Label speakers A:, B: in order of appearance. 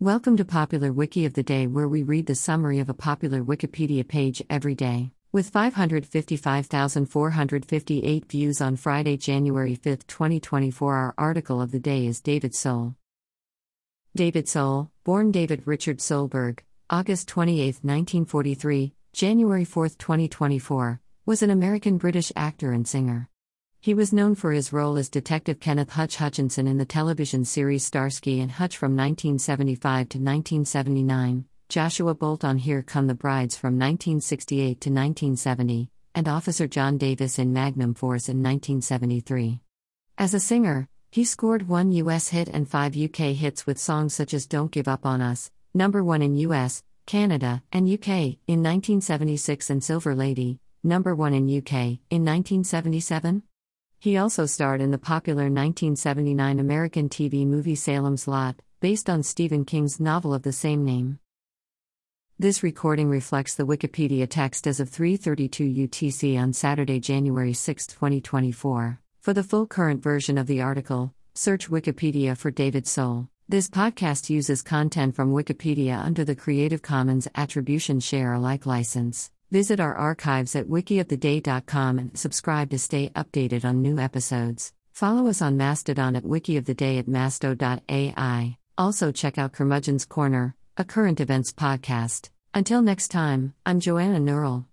A: Welcome to Popular Wiki of the Day, where we read the summary of a popular Wikipedia page every day. With 555,458 views on Friday, January 5, 2024, our article of the day is David Soul. David Soul, born David Richard Solberg, August 28, 1943, January 4, 2024, was an American British actor and singer. He was known for his role as Detective Kenneth Hutch Hutchinson in the television series Starsky and Hutch from 1975 to 1979, Joshua Bolt on Here Come the Brides from 1968 to 1970, and Officer John Davis in Magnum Force in 1973. As a singer, he scored one US hit and five UK hits with songs such as Don't Give Up on Us, number one in US, Canada, and UK in 1976 and Silver Lady, number one in UK in 1977. He also starred in the popular 1979 American TV movie Salem's Lot, based on Stephen King's novel of the same name. This recording reflects the Wikipedia text as of 3:32 UTC on Saturday, January 6, 2024. For the full current version of the article, search Wikipedia for David Soul. This podcast uses content from Wikipedia under the Creative Commons Attribution Share Alike license. Visit our archives at wikioftheday.com and subscribe to stay updated on new episodes. Follow us on Mastodon at wikioftheday at masto.ai. Also, check out Curmudgeon's Corner, a current events podcast. Until next time, I'm Joanna Neural.